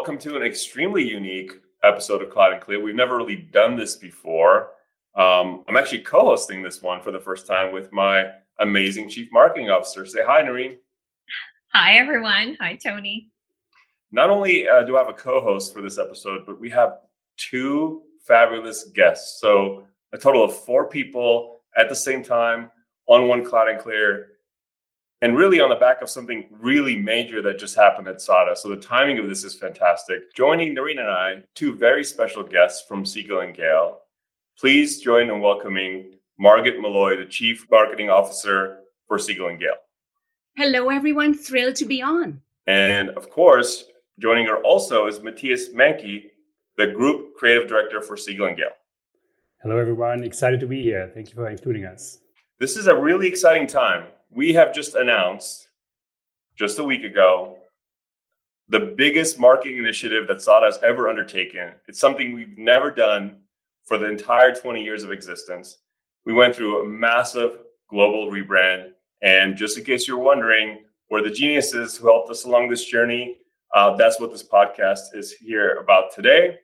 welcome to an extremely unique episode of Cloud and Clear. We've never really done this before. Um, I'm actually co-hosting this one for the first time with my amazing chief marketing officer. Say hi, Noreen. Hi, everyone. Hi, Tony. Not only uh, do I have a co-host for this episode, but we have two fabulous guests. So a total of four people at the same time on one Cloud and Clear and really on the back of something really major that just happened at SADA. So the timing of this is fantastic. Joining Noreen and I, two very special guests from Siegel and Gale. Please join in welcoming Margaret Molloy, the Chief Marketing Officer for Siegel and Gale. Hello, everyone. Thrilled to be on. And of course, joining her also is Matthias Mencke, the Group Creative Director for Siegel and Gale. Hello, everyone. Excited to be here. Thank you for including us. This is a really exciting time we have just announced just a week ago the biggest marketing initiative that SADA has ever undertaken. It's something we've never done for the entire 20 years of existence. We went through a massive global rebrand. And just in case you're wondering, where the geniuses who helped us along this journey, uh, that's what this podcast is here about today.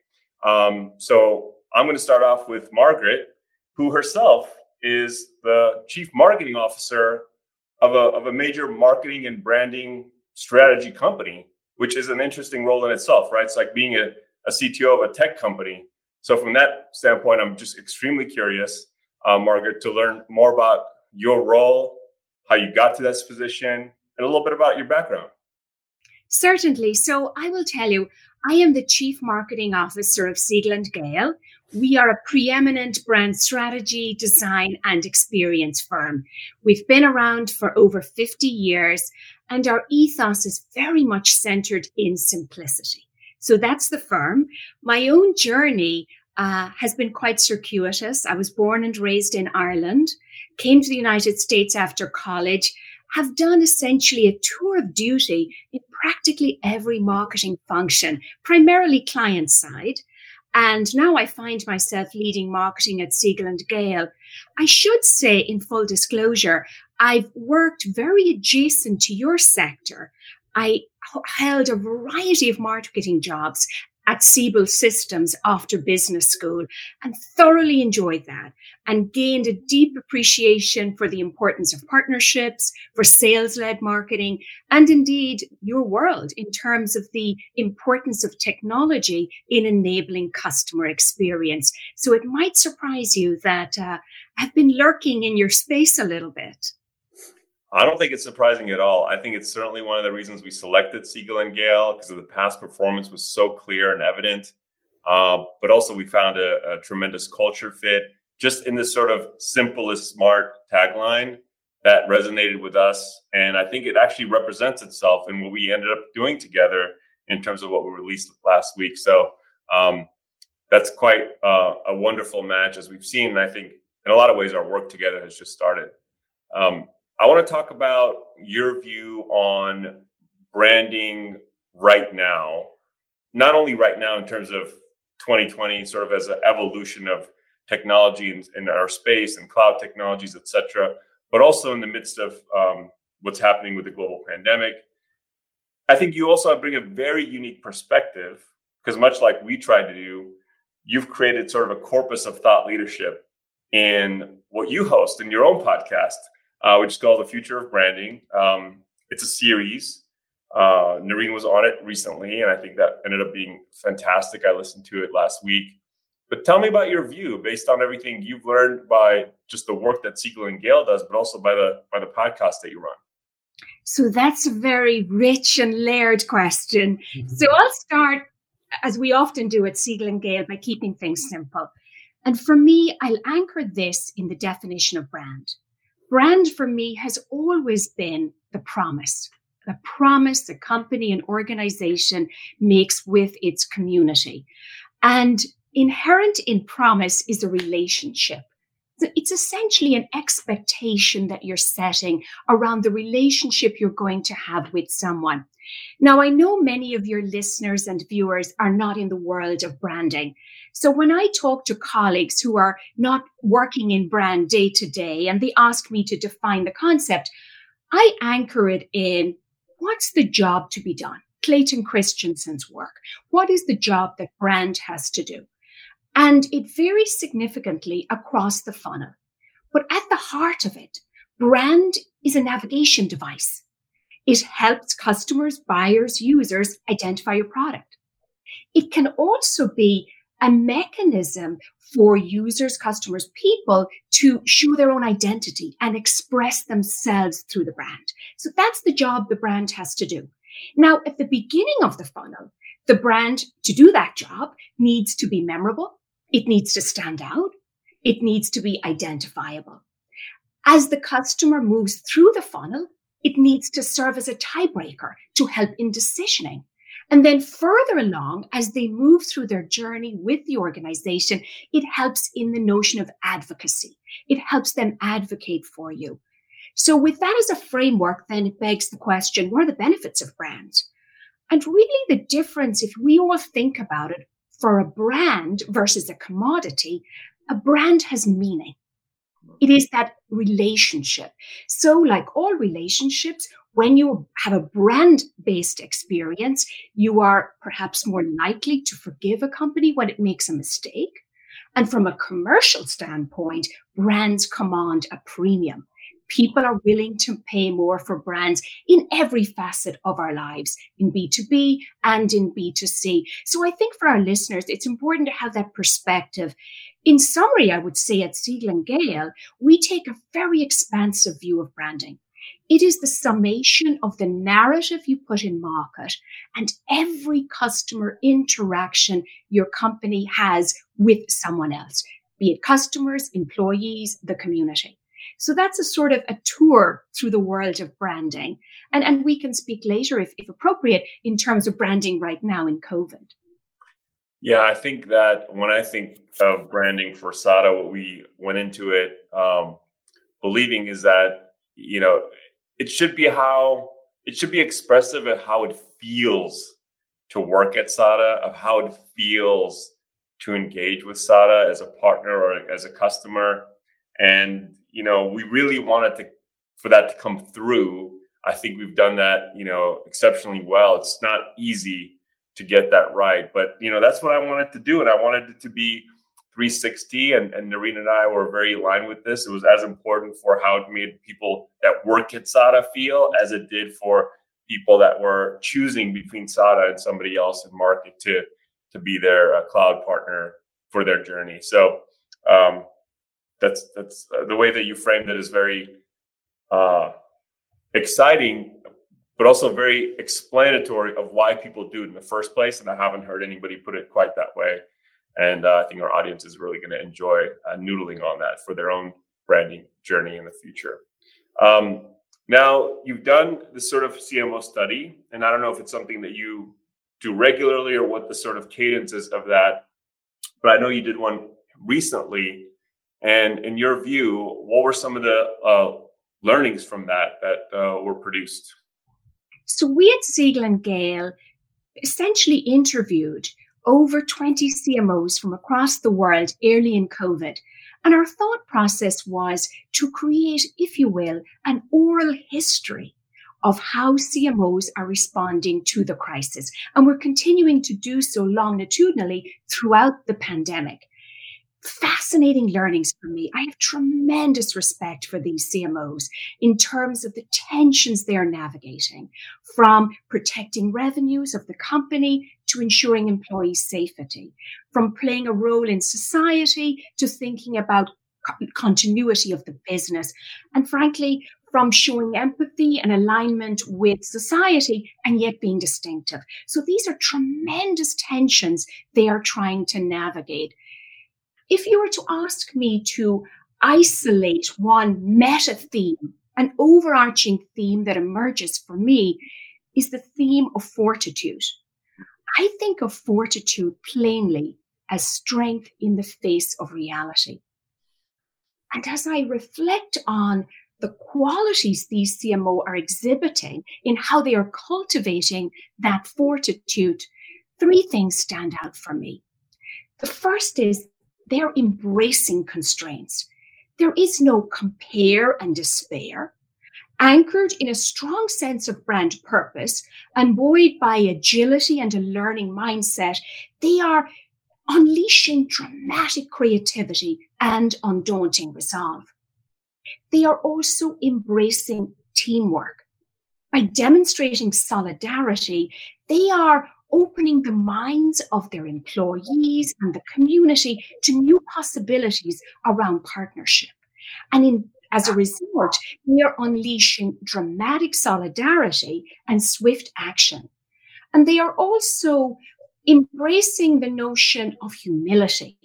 Um, so I'm going to start off with Margaret, who herself is the chief marketing officer of a, of a major marketing and branding strategy company, which is an interesting role in itself, right? It's like being a, a CTO of a tech company. So from that standpoint, I'm just extremely curious, uh, Margaret, to learn more about your role, how you got to this position, and a little bit about your background. Certainly. So I will tell you, I am the Chief Marketing Officer of Siegel and Gale. We are a preeminent brand strategy, design, and experience firm. We've been around for over 50 years, and our ethos is very much centered in simplicity. So that's the firm. My own journey uh, has been quite circuitous. I was born and raised in Ireland, came to the United States after college, have done essentially a tour of duty in practically every marketing function, primarily client side. And now I find myself leading marketing at Siegel and Gale. I should say, in full disclosure, I've worked very adjacent to your sector. I held a variety of marketing jobs at Siebel Systems after business school and thoroughly enjoyed that and gained a deep appreciation for the importance of partnerships, for sales led marketing, and indeed your world in terms of the importance of technology in enabling customer experience. So it might surprise you that uh, I've been lurking in your space a little bit. I don't think it's surprising at all. I think it's certainly one of the reasons we selected Siegel and Gale because of the past performance was so clear and evident. Uh, but also, we found a, a, tremendous culture fit just in this sort of simple is smart tagline that resonated with us. And I think it actually represents itself in what we ended up doing together in terms of what we released last week. So um, that's quite uh, a wonderful match as we've seen. And I think in a lot of ways, our work together has just started. Um, I want to talk about your view on branding right now, not only right now in terms of 2020, sort of as an evolution of technology in, in our space and cloud technologies, et cetera, but also in the midst of um, what's happening with the global pandemic. I think you also bring a very unique perspective because, much like we tried to do, you've created sort of a corpus of thought leadership in what you host in your own podcast, uh, which is called The Future of Branding. Um, it's a series. Uh, Noreen was on it recently, and I think that ended up being fantastic. I listened to it last week. But tell me about your view based on everything you've learned by just the work that Siegel and Gale does, but also by the by the podcast that you run. So that's a very rich and layered question. Mm-hmm. So I'll start, as we often do at Siegel and Gale, by keeping things simple. And for me, I'll anchor this in the definition of brand. Brand for me has always been the promise, the promise the company and organization makes with its community. And inherent in promise is a relationship. It's essentially an expectation that you're setting around the relationship you're going to have with someone. Now, I know many of your listeners and viewers are not in the world of branding. So when I talk to colleagues who are not working in brand day to day and they ask me to define the concept, I anchor it in what's the job to be done? Clayton Christensen's work. What is the job that brand has to do? And it varies significantly across the funnel. But at the heart of it, brand is a navigation device. It helps customers, buyers, users identify your product. It can also be a mechanism for users, customers, people to show their own identity and express themselves through the brand. So that's the job the brand has to do. Now, at the beginning of the funnel, the brand to do that job needs to be memorable. It needs to stand out. It needs to be identifiable. As the customer moves through the funnel, it needs to serve as a tiebreaker to help in decisioning. And then further along, as they move through their journey with the organization, it helps in the notion of advocacy. It helps them advocate for you. So with that as a framework, then it begs the question, what are the benefits of brands? And really the difference, if we all think about it, for a brand versus a commodity, a brand has meaning. It is that relationship. So, like all relationships, when you have a brand based experience, you are perhaps more likely to forgive a company when it makes a mistake. And from a commercial standpoint, brands command a premium. People are willing to pay more for brands in every facet of our lives, in B2B and in B2C. So I think for our listeners, it's important to have that perspective. In summary, I would say at Siegel and Gale, we take a very expansive view of branding. It is the summation of the narrative you put in market and every customer interaction your company has with someone else, be it customers, employees, the community. So that's a sort of a tour through the world of branding. And, and we can speak later, if, if appropriate, in terms of branding right now in COVID. Yeah, I think that when I think of branding for SADA, what we went into it um, believing is that, you know, it should be how it should be expressive of how it feels to work at SADA, of how it feels to engage with SADA as a partner or as a customer. And, you know, we really wanted to for that to come through. I think we've done that, you know, exceptionally well. It's not easy to get that right, but you know, that's what I wanted to do. And I wanted it to be 360 and, and Noreen and I were very aligned with this. It was as important for how it made people that work at SADA feel as it did for people that were choosing between SADA and somebody else in market to to be their uh, cloud partner for their journey. So um, that's that's uh, the way that you framed it is very uh, exciting, but also very explanatory of why people do it in the first place. And I haven't heard anybody put it quite that way. And uh, I think our audience is really going to enjoy uh, noodling on that for their own branding journey in the future. Um, now, you've done this sort of CMO study, and I don't know if it's something that you do regularly or what the sort of cadence is of that, but I know you did one recently. And in your view, what were some of the uh, learnings from that that uh, were produced? So we at Siegel and Gale essentially interviewed over 20 CMOs from across the world early in COVID. And our thought process was to create, if you will, an oral history of how CMOs are responding to the crisis. And we're continuing to do so longitudinally throughout the pandemic fascinating learnings for me. I have tremendous respect for these CMOs in terms of the tensions they're navigating from protecting revenues of the company to ensuring employee safety, from playing a role in society to thinking about continuity of the business. And frankly, from showing empathy and alignment with society and yet being distinctive. So these are tremendous tensions they are trying to navigate. If you were to ask me to isolate one meta theme, an overarching theme that emerges for me is the theme of fortitude. I think of fortitude plainly as strength in the face of reality. And as I reflect on the qualities these CMO are exhibiting in how they are cultivating that fortitude, three things stand out for me. The first is they're embracing constraints. There is no compare and despair. Anchored in a strong sense of brand purpose and buoyed by agility and a learning mindset, they are unleashing dramatic creativity and undaunting resolve. They are also embracing teamwork. By demonstrating solidarity, they are opening the minds of their employees and the community to new possibilities around partnership. And in, as a result, they are unleashing dramatic solidarity and swift action. And they are also embracing the notion of humility.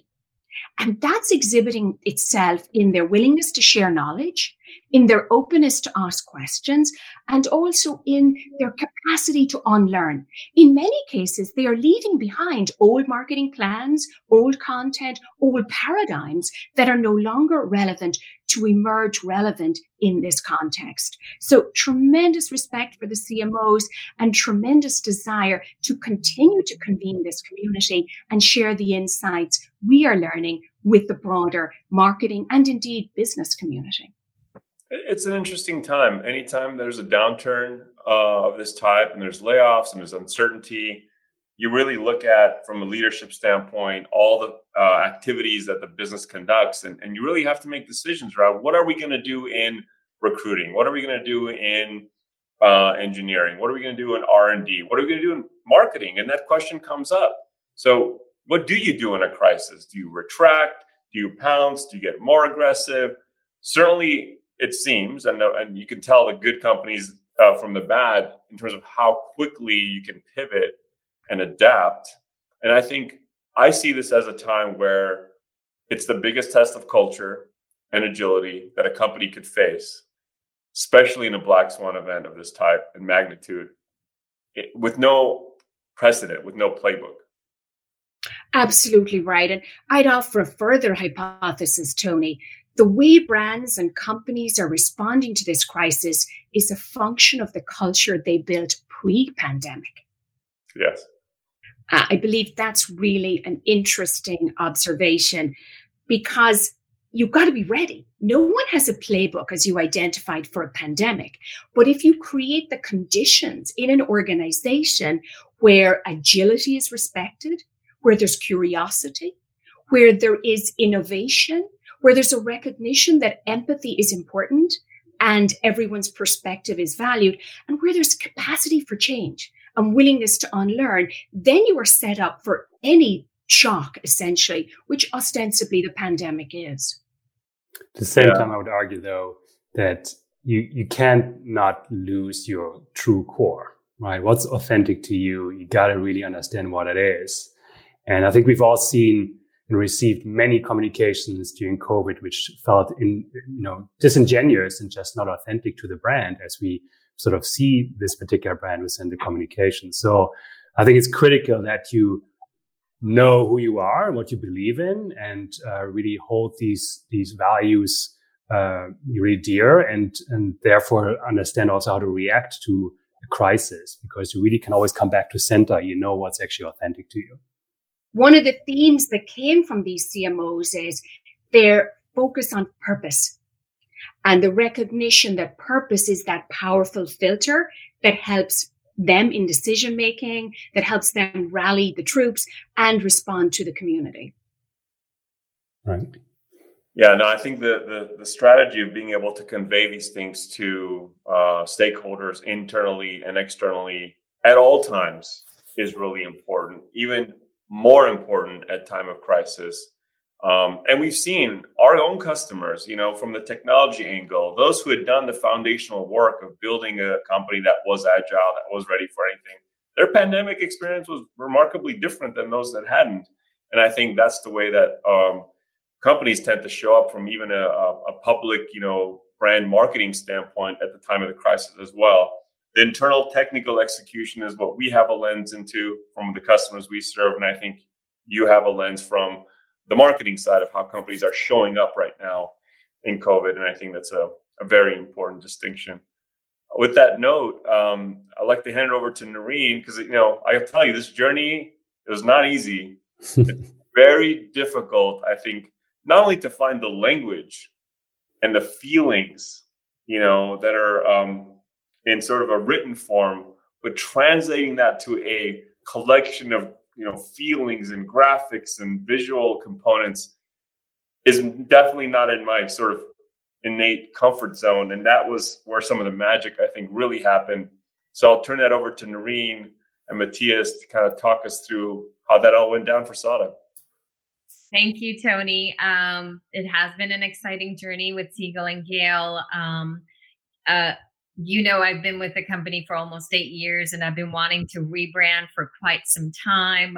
And that's exhibiting itself in their willingness to share knowledge, in their openness to ask questions, and also in their capacity to unlearn. In many cases, they are leaving behind old marketing plans, old content, old paradigms that are no longer relevant to emerge relevant in this context. So tremendous respect for the CMOs and tremendous desire to continue to convene this community and share the insights we are learning with the broader marketing and indeed business community. It's an interesting time. Anytime there's a downturn uh, of this type and there's layoffs and there's uncertainty, you really look at from a leadership standpoint all the uh, activities that the business conducts and, and you really have to make decisions around what are we going to do in recruiting? What are we going to do in uh, engineering? What are we going to do in r&d what are we going to do in marketing? And that question comes up. So what do you do in a crisis? Do you retract? Do you pounce? Do you get more aggressive? Certainly it seems, and and you can tell the good companies uh, from the bad in terms of how quickly you can pivot and adapt. And I think I see this as a time where it's the biggest test of culture and agility that a company could face, especially in a black swan event of this type and magnitude, it, with no precedent, with no playbook. Absolutely right. And I'd offer a further hypothesis, Tony, the way brands and companies are responding to this crisis is a function of the culture they built pre pandemic. Yes. Uh, I believe that's really an interesting observation because you've got to be ready. No one has a playbook, as you identified, for a pandemic. But if you create the conditions in an organization where agility is respected, where there's curiosity, where there is innovation, where there's a recognition that empathy is important and everyone's perspective is valued, and where there's capacity for change and willingness to unlearn, then you are set up for any shock, essentially, which ostensibly the pandemic is. At the same yeah. time, I would argue, though, that you, you can't not lose your true core, right? What's authentic to you? You got to really understand what it is. And I think we've all seen and received many communications during COVID, which felt in, you know, disingenuous and just not authentic to the brand as we sort of see this particular brand within the communication. So I think it's critical that you know who you are and what you believe in and uh, really hold these, these values uh, really dear and, and therefore understand also how to react to a crisis because you really can always come back to center. You know what's actually authentic to you. One of the themes that came from these CMOs is their focus on purpose and the recognition that purpose is that powerful filter that helps them in decision making, that helps them rally the troops and respond to the community. Right. Yeah, no, I think the, the, the strategy of being able to convey these things to uh, stakeholders internally and externally at all times is really important. Even more important at time of crisis. Um, and we've seen our own customers, you know, from the technology angle, those who had done the foundational work of building a company that was agile, that was ready for anything, their pandemic experience was remarkably different than those that hadn't. And I think that's the way that um, companies tend to show up from even a, a public, you know, brand marketing standpoint at the time of the crisis as well. The internal technical execution is what we have a lens into from the customers we serve. And I think you have a lens from the marketing side of how companies are showing up right now in COVID. And I think that's a, a very important distinction. With that note, um, I'd like to hand it over to Noreen because, you know, I tell you, this journey it was not easy. very difficult, I think, not only to find the language and the feelings you know, that are um, in sort of a written form, but translating that to a collection of you know feelings and graphics and visual components is definitely not in my sort of innate comfort zone and that was where some of the magic i think really happened. So i'll turn that over to noreen and matthias to kind of talk us through how that all went down for sada. Thank you tony. Um, it has been an exciting journey with siegel and gale um, uh, you know, I've been with the company for almost eight years and I've been wanting to rebrand for quite some time.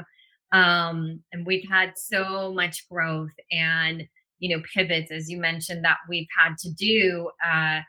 Um, and we've had so much growth and, you know, pivots, as you mentioned, that we've had to do, uh,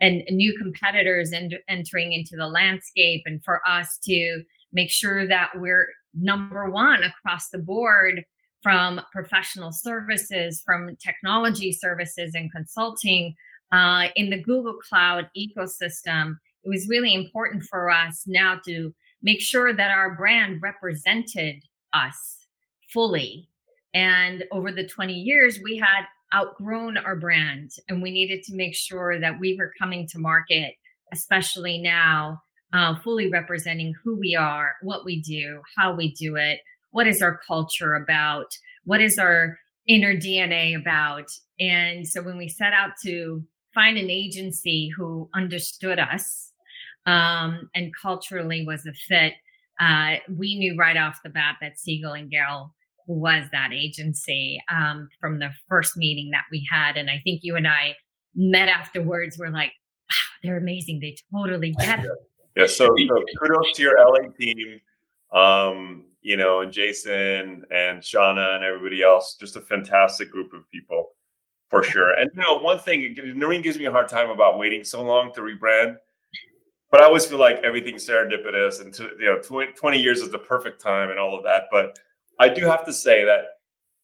and new competitors entering into the landscape. And for us to make sure that we're number one across the board from professional services, from technology services and consulting uh, in the Google Cloud ecosystem, it was really important for us now to make sure that our brand represented us fully. And over the 20 years, we had outgrown our brand and we needed to make sure that we were coming to market, especially now, uh, fully representing who we are, what we do, how we do it, what is our culture about, what is our inner DNA about. And so when we set out to find an agency who understood us um, and culturally was a fit, uh, we knew right off the bat that Siegel and Gale was that agency um, from the first meeting that we had. And I think you and I met afterwards. We're like, wow, they're amazing. They totally get it. Yeah. So, so kudos to your LA team. Um, you know, and Jason and Shauna and everybody else, just a fantastic group of people for sure. And you know, one thing, Noreen gives me a hard time about waiting so long to rebrand, but I always feel like everything's serendipitous, and to, you know, 20, 20 years is the perfect time and all of that. But I do have to say that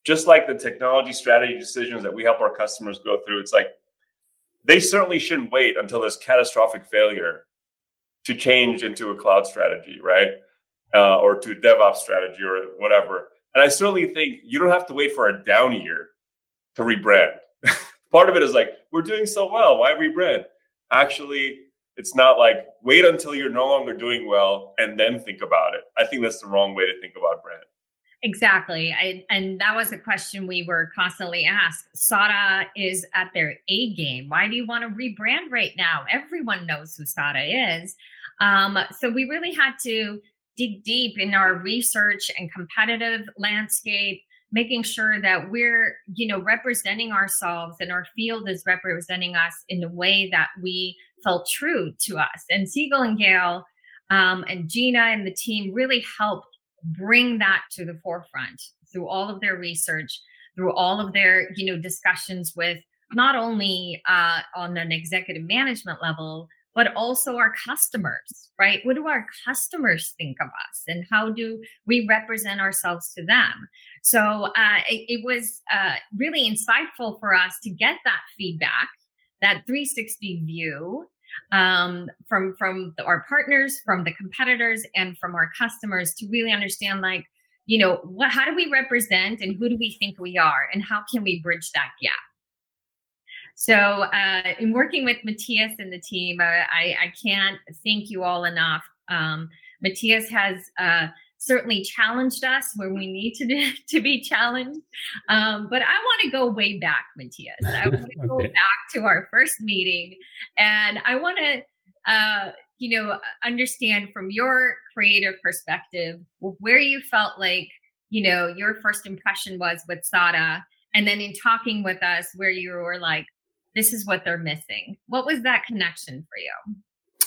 just like the technology strategy decisions that we help our customers go through, it's like they certainly shouldn't wait until there's catastrophic failure to change into a cloud strategy, right? Uh, or to DevOps strategy or whatever. And I certainly think you don't have to wait for a down year to rebrand part of it is like we're doing so well. Why rebrand? Actually it's not like wait until you're no longer doing well and then think about it. I think that's the wrong way to think about brand. Exactly. I, and that was a question we were constantly asked. Sada is at their a game. Why do you want to rebrand right now? Everyone knows who sada is. Um, so we really had to dig deep in our research and competitive landscape making sure that we're you know representing ourselves and our field is representing us in a way that we felt true to us. And siegel and gale um, and gina and the team really helped bring that to the forefront through all of their research through all of their you know discussions with not only uh, on an executive management level but also our customers, right? What do our customers think of us and how do we represent ourselves to them? So uh, it, it, was uh, really insightful for us to get that feedback, that 360 view um, from from the, our partners, from the competitors, and from our customers to really understand, like, you know, what how do we represent and who do we think we are, and how can we bridge that gap? So, uh, in working with Matthias and the team, uh, I, I, can't thank you all enough. Um, Matthias has uh, certainly challenged us where we need to, to be challenged. Um, but I want to go way back, Matthias. I want to okay. go back to our first meeting, and I want to, uh, you know, understand from your creative perspective where you felt like, you know, your first impression was with Sada, and then in talking with us, where you were like, this is what they're missing. What was that connection for you?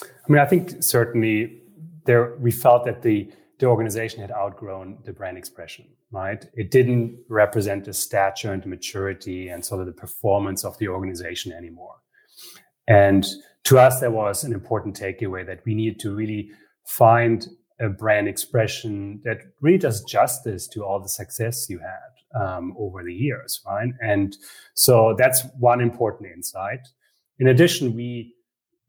I mean, I think certainly there we felt that the the organization had outgrown the brand expression, right? It didn't represent the stature and the maturity and sort of the performance of the organization anymore. And to us, there was an important takeaway that we needed to really find a brand expression that really does justice to all the success you had um, over the years, right? And so that's one important insight. In addition, we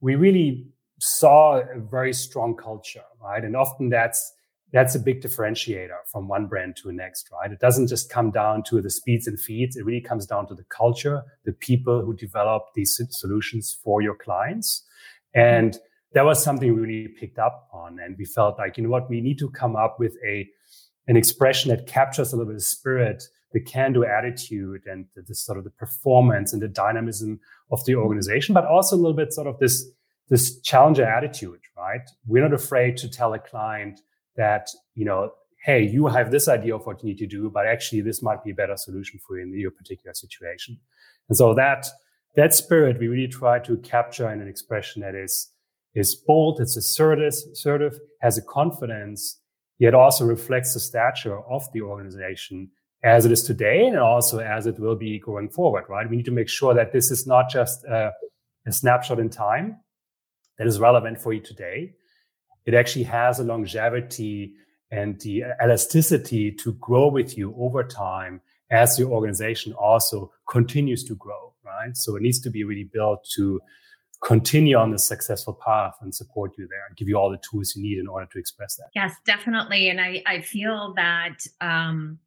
we really saw a very strong culture, right? And often that's that's a big differentiator from one brand to the next, right? It doesn't just come down to the speeds and feeds. It really comes down to the culture, the people who develop these solutions for your clients. And that was something we really picked up on. And we felt like, you know what, we need to come up with a, an expression that captures a little bit of spirit, the can do attitude and the, the sort of the performance and the dynamism of the organization, but also a little bit sort of this, this challenger attitude, right? We're not afraid to tell a client, that, you know, hey, you have this idea of what you need to do, but actually this might be a better solution for you in your particular situation. And so that, that spirit we really try to capture in an expression that is, is bold, it's assertive, assertive, has a confidence, yet also reflects the stature of the organization as it is today and also as it will be going forward, right? We need to make sure that this is not just a, a snapshot in time that is relevant for you today, it actually has a longevity and the elasticity to grow with you over time as your organization also continues to grow, right? So it needs to be really built to continue on this successful path and support you there and give you all the tools you need in order to express that. Yes, definitely. And I, I feel that, um,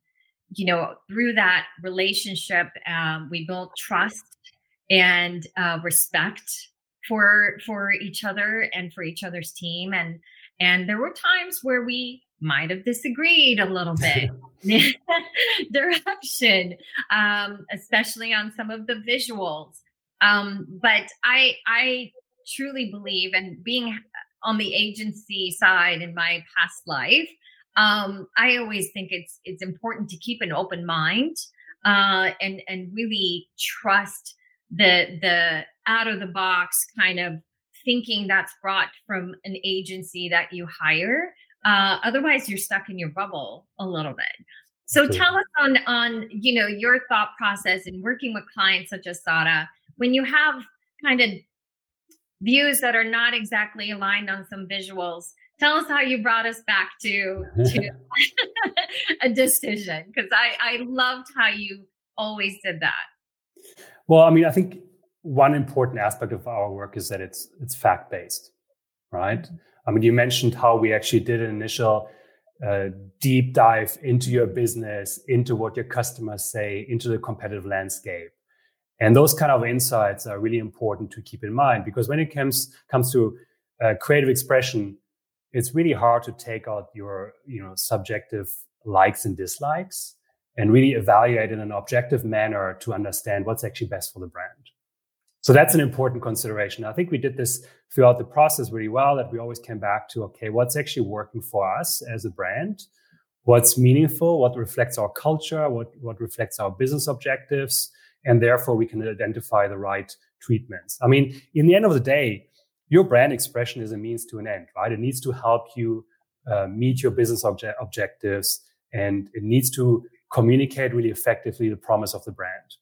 you know, through that relationship, um, we built trust and uh, respect for for each other and for each other's team and and there were times where we might have disagreed a little bit direction um, especially on some of the visuals um, but i i truly believe and being on the agency side in my past life um, i always think it's it's important to keep an open mind uh, and and really trust the the out of the box kind of thinking that's brought from an agency that you hire. Uh, otherwise, you're stuck in your bubble a little bit. So tell us on on you know your thought process in working with clients such as SADA when you have kind of views that are not exactly aligned on some visuals. Tell us how you brought us back to to a decision because I I loved how you always did that. Well, I mean, I think one important aspect of our work is that it's it's fact based, right? I mean, you mentioned how we actually did an initial uh, deep dive into your business, into what your customers say, into the competitive landscape, and those kind of insights are really important to keep in mind because when it comes comes to uh, creative expression, it's really hard to take out your you know subjective likes and dislikes and really evaluate in an objective manner to understand what's actually best for the brand. So that's an important consideration. I think we did this throughout the process really well that we always came back to, okay, what's actually working for us as a brand? What's meaningful? What reflects our culture? What, what reflects our business objectives? And therefore we can identify the right treatments. I mean, in the end of the day, your brand expression is a means to an end, right? It needs to help you uh, meet your business obje- objectives and it needs to communicate really effectively the promise of the brand.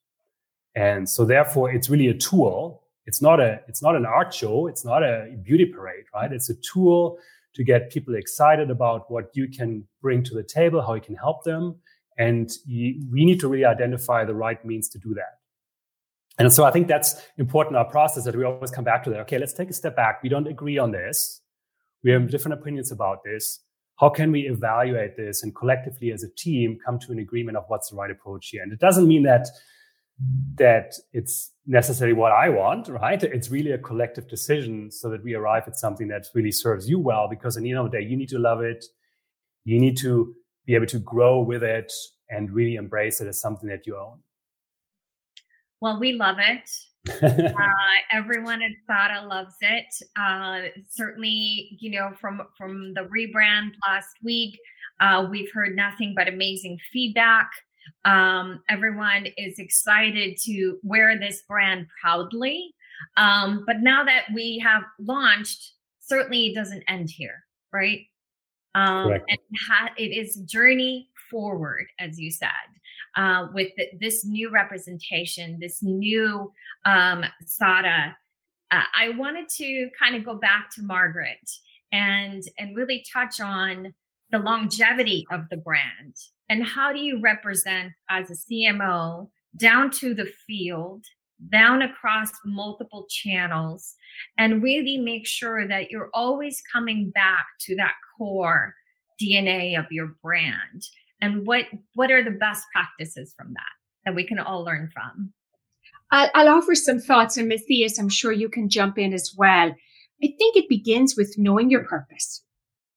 And so therefore it's really a tool. It's not a it's not an art show, it's not a beauty parade, right? It's a tool to get people excited about what you can bring to the table, how you can help them. And you, we need to really identify the right means to do that. And so I think that's important in our process that we always come back to that. Okay, let's take a step back. We don't agree on this. We have different opinions about this how can we evaluate this and collectively as a team come to an agreement of what's the right approach here? And it doesn't mean that that it's necessarily what I want, right? It's really a collective decision so that we arrive at something that really serves you well. Because in the end of the day, you need to love it. You need to be able to grow with it and really embrace it as something that you own. Well, we love it. uh, everyone at SADA loves it. Uh, certainly, you know, from from the rebrand last week, uh, we've heard nothing but amazing feedback. Um, everyone is excited to wear this brand proudly. Um, but now that we have launched, certainly it doesn't end here, right? Um, and ha- it is journey forward, as you said uh, with the, this new representation, this new um, SADA. Uh, I wanted to kind of go back to Margaret and and really touch on the longevity of the brand and how do you represent as a CMO down to the field, down across multiple channels, and really make sure that you're always coming back to that core DNA of your brand? And what what are the best practices from that that we can all learn from? I'll, I'll offer some thoughts, and Matthias, I'm sure you can jump in as well. I think it begins with knowing your purpose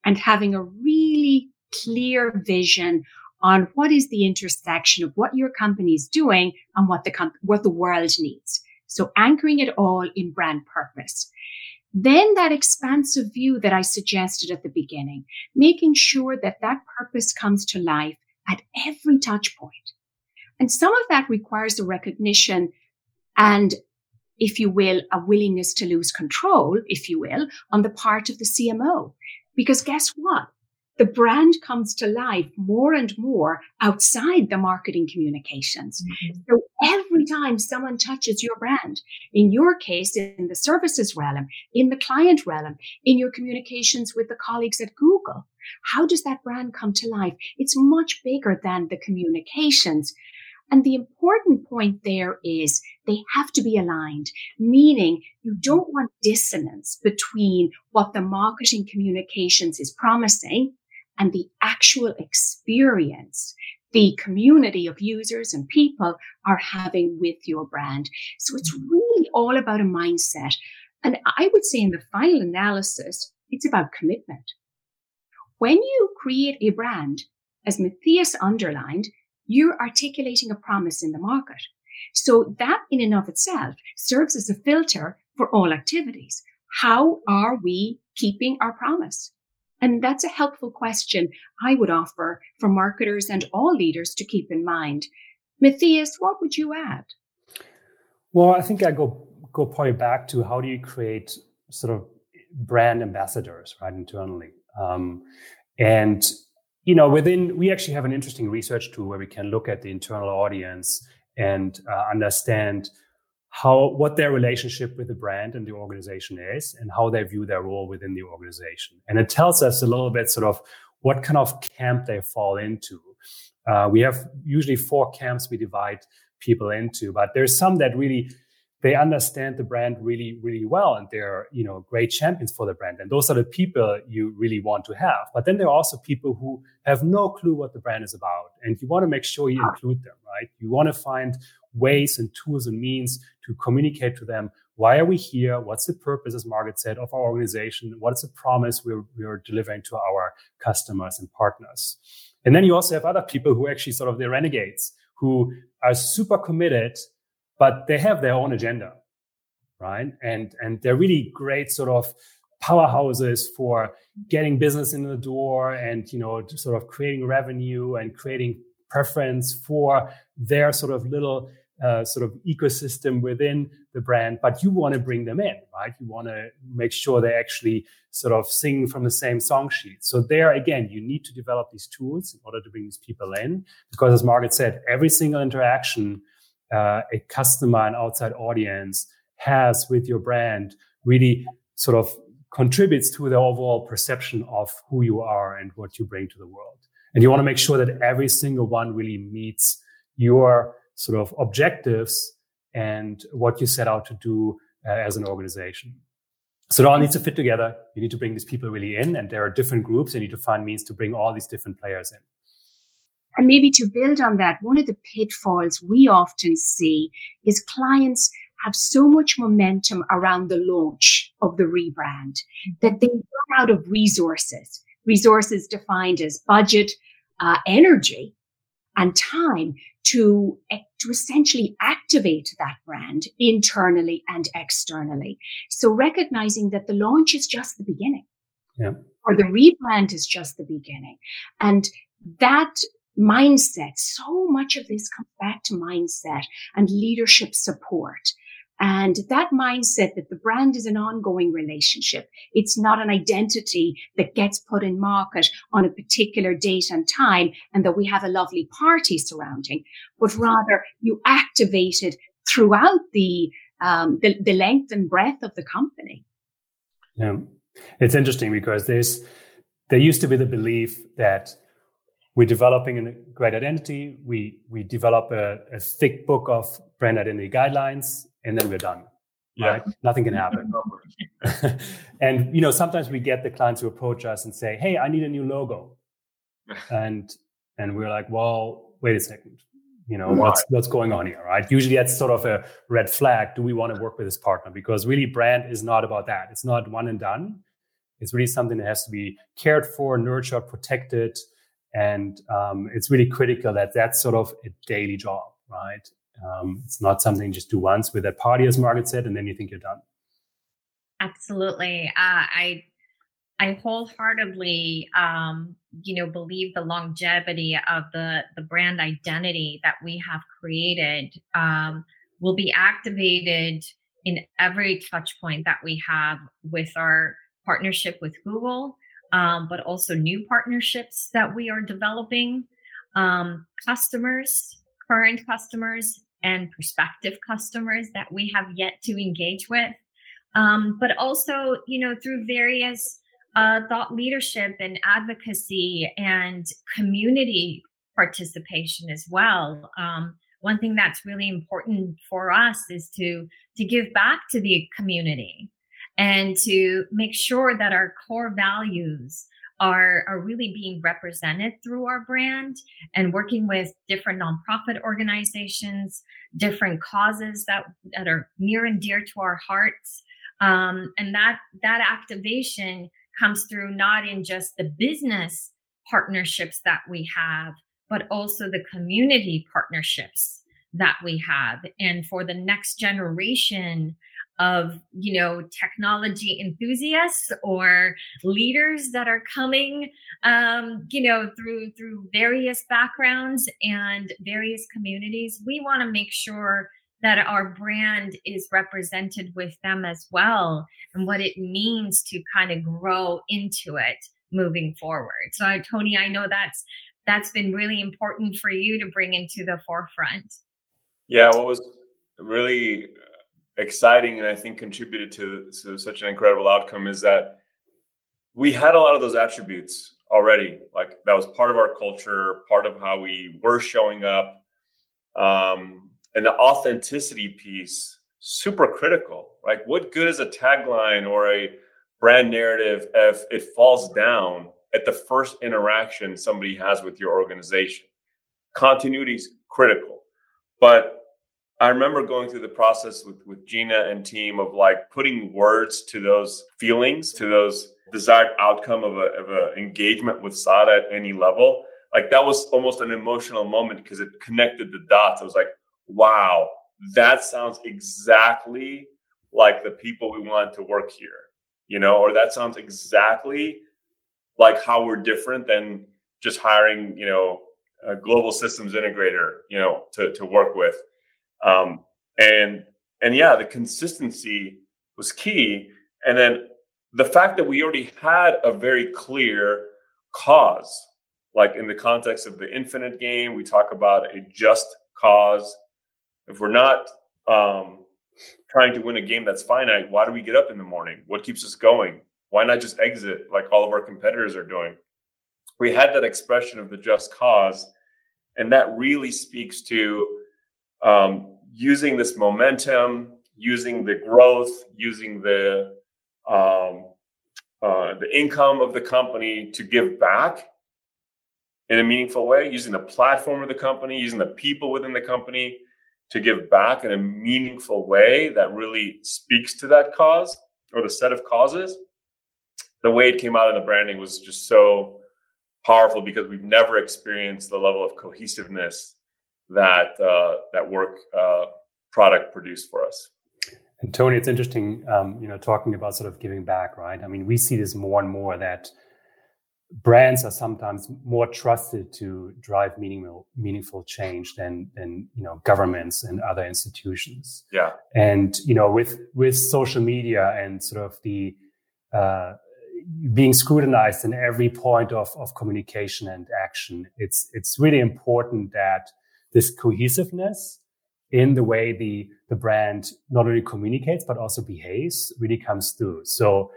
and having a really clear vision on what is the intersection of what your company is doing and what the comp- what the world needs. So anchoring it all in brand purpose. Then that expansive view that I suggested at the beginning, making sure that that purpose comes to life at every touch point. And some of that requires a recognition and, if you will, a willingness to lose control, if you will, on the part of the CMO. Because guess what? The brand comes to life more and more outside the marketing communications. Mm-hmm. So every time someone touches your brand, in your case, in the services realm, in the client realm, in your communications with the colleagues at Google, how does that brand come to life? It's much bigger than the communications. And the important point there is they have to be aligned, meaning you don't want dissonance between what the marketing communications is promising and the actual experience the community of users and people are having with your brand. So it's mm-hmm. really all about a mindset. And I would say in the final analysis, it's about commitment. When you create a brand, as Matthias underlined, you're articulating a promise in the market. So that in and of itself serves as a filter for all activities. How are we keeping our promise? And that's a helpful question I would offer for marketers and all leaders to keep in mind. Matthias, what would you add? Well, I think I go go probably back to how do you create sort of brand ambassadors right internally, um, and you know within we actually have an interesting research tool where we can look at the internal audience and uh, understand how what their relationship with the brand and the organization is and how they view their role within the organization. And it tells us a little bit sort of what kind of camp they fall into. Uh, we have usually four camps we divide people into but there's some that really they understand the brand really really well and they're you know great champions for the brand. And those are the people you really want to have. But then there are also people who have no clue what the brand is about. And you want to make sure you include them right? You want to find ways and tools and means to communicate to them why are we here? What's the purpose as margaret said of our organization? What is the promise we're, we're delivering to our customers and partners? And then you also have other people who actually sort of the renegades who are super committed but they have their own agenda right? And and they're really great sort of powerhouses for getting business in the door and you know sort of creating revenue and creating preference for their sort of little uh, sort of ecosystem within the brand, but you want to bring them in, right? You want to make sure they actually sort of sing from the same song sheet. So there again, you need to develop these tools in order to bring these people in, because as Margaret said, every single interaction uh, a customer and outside audience has with your brand really sort of contributes to the overall perception of who you are and what you bring to the world. And you want to make sure that every single one really meets your sort of objectives and what you set out to do uh, as an organization. So it all needs to fit together. You need to bring these people really in, and there are different groups. And you need to find means to bring all these different players in. And maybe to build on that, one of the pitfalls we often see is clients have so much momentum around the launch of the rebrand that they run out of resources, resources defined as budget, uh, energy, and time to, eh, to essentially activate that brand internally and externally. So recognizing that the launch is just the beginning. Yeah. Or the rebrand is just the beginning. And that mindset, so much of this comes back to mindset and leadership support. And that mindset that the brand is an ongoing relationship. It's not an identity that gets put in market on a particular date and time and that we have a lovely party surrounding, but rather you activate it throughout the, um, the, the length and breadth of the company. Yeah. It's interesting because there's, there used to be the belief that we're developing a great identity. We we develop a, a, thick book of brand identity guidelines, and then we're done. Yeah. Right? Nothing can happen. and you know, sometimes we get the clients who approach us and say, "Hey, I need a new logo." and and we're like, well, wait a second, you know what's what's going on here right usually that's sort of a red flag do we want to work with this partner because really brand is not about that it's not one and done it's really something that has to be cared for nurtured protected and um, it's really critical that that's sort of a daily job right um, it's not something you just do once with that party as margaret said and then you think you're done. Absolutely. Uh, i I wholeheartedly, um, you know, believe the longevity of the the brand identity that we have created um, will be activated in every touch point that we have with our partnership with Google, um, but also new partnerships that we are developing, um, customers, current customers, and prospective customers that we have yet to engage with, um, but also, you know, through various uh, thought leadership and advocacy and community participation as well. Um, one thing that's really important for us is to to give back to the community and to make sure that our core values are, are really being represented through our brand and working with different nonprofit organizations, different causes that, that are near and dear to our hearts. Um, and that that activation comes through not in just the business partnerships that we have, but also the community partnerships that we have. And for the next generation of, you know, technology enthusiasts or leaders that are coming, um, you know, through through various backgrounds and various communities, we want to make sure that our brand is represented with them as well and what it means to kind of grow into it moving forward. So Tony, I know that's that's been really important for you to bring into the forefront. Yeah, what was really exciting and I think contributed to, to such an incredible outcome is that we had a lot of those attributes already. Like that was part of our culture, part of how we were showing up. Um, and the authenticity piece super critical Like, what good is a tagline or a brand narrative if it falls down at the first interaction somebody has with your organization continuity is critical but i remember going through the process with, with gina and team of like putting words to those feelings to those desired outcome of a, of a engagement with sada at any level like that was almost an emotional moment because it connected the dots i was like wow, that sounds exactly like the people we want to work here, you know, or that sounds exactly like how we're different than just hiring, you know, a global systems integrator, you know, to, to work with. Um, and, and yeah, the consistency was key. And then the fact that we already had a very clear cause, like in the context of the infinite game, we talk about a just cause if we're not um, trying to win a game that's finite, why do we get up in the morning? What keeps us going? Why not just exit like all of our competitors are doing? We had that expression of the just cause, and that really speaks to um, using this momentum, using the growth, using the um, uh, the income of the company to give back in a meaningful way, using the platform of the company, using the people within the company to give back in a meaningful way that really speaks to that cause or the set of causes. The way it came out in the branding was just so powerful because we've never experienced the level of cohesiveness that uh, that work uh, product produced for us. And tony it's interesting um, you know talking about sort of giving back right? I mean we see this more and more that brands are sometimes more trusted to drive meaningful meaningful change than than you know governments and other institutions. Yeah. And you know with with social media and sort of the uh, being scrutinized in every point of, of communication and action it's it's really important that this cohesiveness in the way the the brand not only communicates but also behaves really comes through so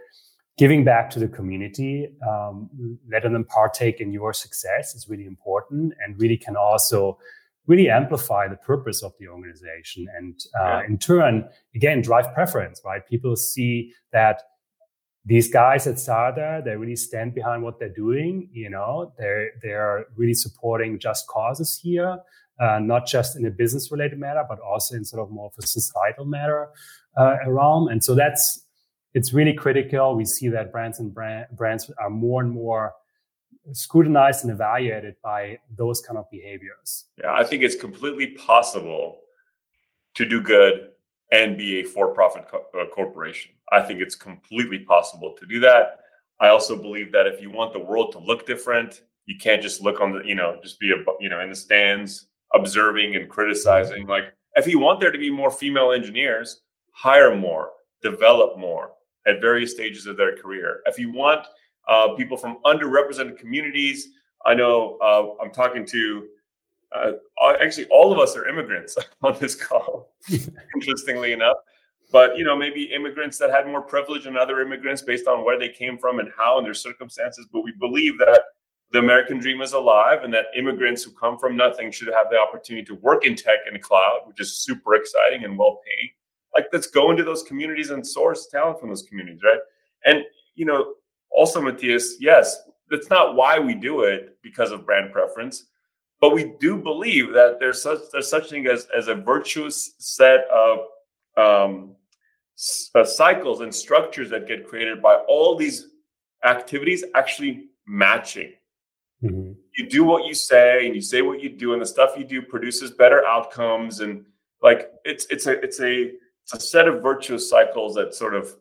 giving back to the community, um, letting them partake in your success is really important and really can also really amplify the purpose of the organization and uh, yeah. in turn again drive preference right people see that these guys at Sada, they really stand behind what they're doing. You know, they're they're really supporting just causes here, uh, not just in a business related matter, but also in sort of more of a societal matter uh, realm. And so that's it's really critical. We see that brands and brand, brands are more and more scrutinized and evaluated by those kind of behaviors. Yeah, I think it's completely possible to do good and be a for-profit co- uh, corporation. I think it's completely possible to do that. I also believe that if you want the world to look different, you can't just look on the, you know, just be a, you know, in the stands observing and criticizing. Like if you want there to be more female engineers, hire more, develop more at various stages of their career. If you want uh, people from underrepresented communities, I know uh, I'm talking to uh, actually all of us are immigrants on this call interestingly enough but you know maybe immigrants that had more privilege than other immigrants based on where they came from and how and their circumstances but we believe that the american dream is alive and that immigrants who come from nothing should have the opportunity to work in tech and cloud which is super exciting and well paying like let's go into those communities and source talent from those communities right and you know also matthias yes that's not why we do it because of brand preference but we do believe that there's such there's such thing as as a virtuous set of um, uh, cycles and structures that get created by all these activities actually matching. Mm-hmm. You do what you say, and you say what you do, and the stuff you do produces better outcomes. And like it's it's a it's a it's a set of virtuous cycles that sort of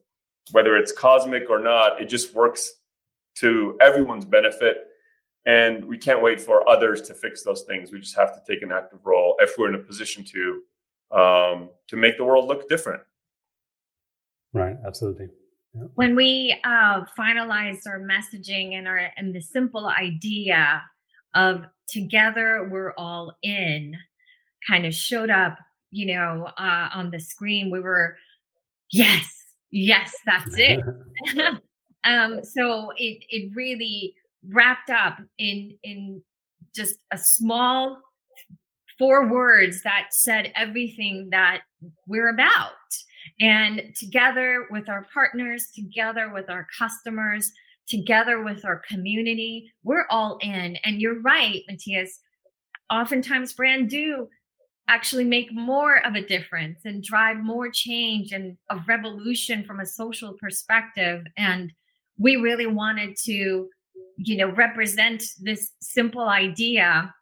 whether it's cosmic or not, it just works to everyone's benefit and we can't wait for others to fix those things we just have to take an active role if we're in a position to um, to make the world look different right absolutely yeah. when we uh, finalized our messaging and our and the simple idea of together we're all in kind of showed up you know uh, on the screen. We were yes yes that's it. Um so it it really wrapped up in in just a small four words that said everything that we're about and together with our partners together with our customers together with our community we're all in. And you're right matthias. Oftentimes brand do actually make more of a difference and drive more change and a revolution from a social perspective. And we really wanted to you know represent this simple idea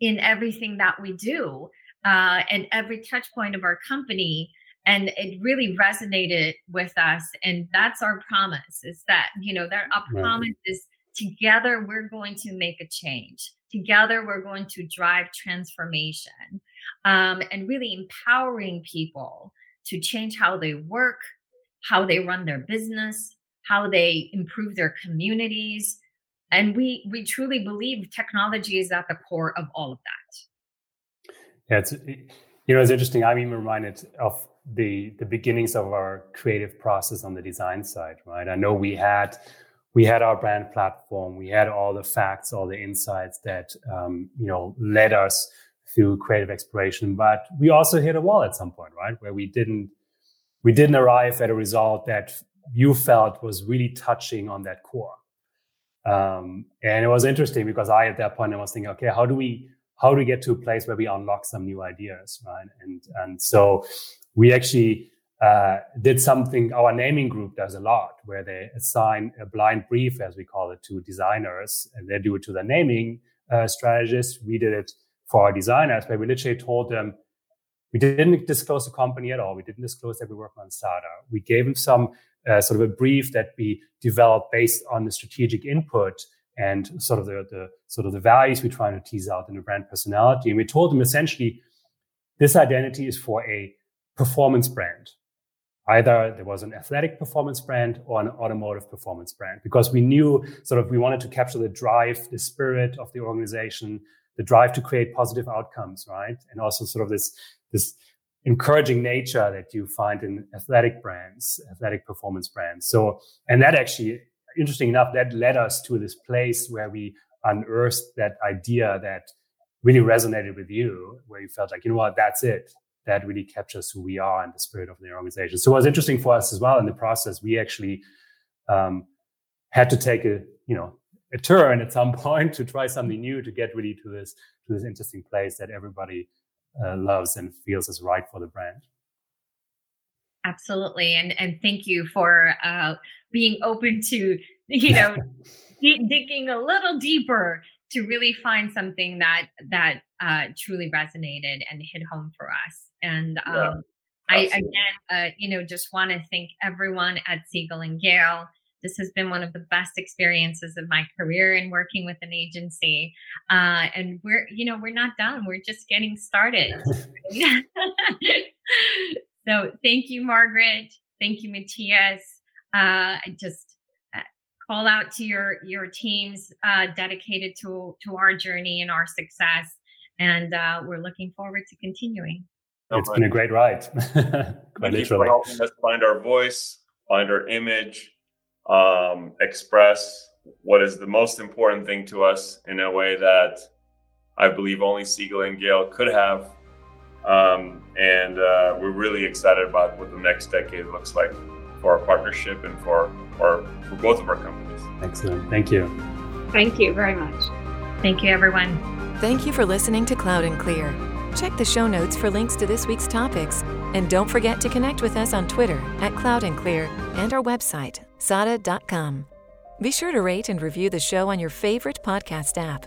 in everything that we do uh, and every touch point of our company and it really resonated with us and that's our promise is that you know that our right. promise is together we're going to make a change. Together we're going to drive transformation um, and really empowering people to change how they work how they run their business how they improve their communities and we we truly believe technology is at the core of all of that. Yeah it's you know it's interesting. I'm even reminded of the the beginnings of our creative process on the design side right? I know we had we had our brand platform we had all the facts all the insights that um, you know led us through creative exploration but we also hit a wall at some point right? Where we didn't we didn't arrive at a result that you felt was really touching on that core. Um, and it was interesting because I, at that point, I was thinking, okay, how do we, how do we get to a place where we unlock some new ideas, right? And and so we actually uh, did something our naming group does a lot, where they assign a blind brief, as we call it, to designers, and they do it to the naming uh, strategists. We did it for our designers, where we literally told them we didn't disclose the company at all. We didn't disclose that we work on Sada. We gave them some uh, sort of a brief that we developed based on the strategic input and sort of the, the sort of the values we're trying to tease out in the brand personality. And we told them essentially this identity is for a performance brand. Either there was an athletic performance brand or an automotive performance brand, because we knew sort of we wanted to capture the drive, the spirit of the organization, the drive to create positive outcomes, right? And also sort of this this encouraging nature that you find in athletic brands, athletic performance brands. So, and that actually, interesting enough, that led us to this place where we unearthed that idea that really resonated with you, where you felt like, you know what, that's it. That really captures who we are and the spirit of the organization. So it was interesting for us as well in the process. We actually um, had to take a you know a turn at some point to try something new to get really to this to this interesting place that everybody uh, loves and feels is right for the brand. Absolutely, and and thank you for uh, being open to you know digging a little deeper to really find something that that uh, truly resonated and hit home for us. And um, yeah, I again, uh, you know, just want to thank everyone at Siegel and Gale. This has been one of the best experiences of my career in working with an agency. Uh, and we're, you know, we're not done. We're just getting started. so thank you, Margaret. Thank you, Matthias. Uh, just call out to your your teams uh, dedicated to to our journey and our success, and uh, we're looking forward to continuing. It's been a great ride. Quite literally. for helping us find our voice, find our image, um, express what is the most important thing to us in a way that I believe only Siegel and Gale could have. Um, and uh, we're really excited about what the next decade looks like for our partnership and for, for, for both of our companies. Excellent. Thank you. Thank you very much. Thank you, everyone. Thank you for listening to Cloud and Clear. Check the show notes for links to this week's topics. And don't forget to connect with us on Twitter at Cloud and Clear and our website, sada.com. Be sure to rate and review the show on your favorite podcast app.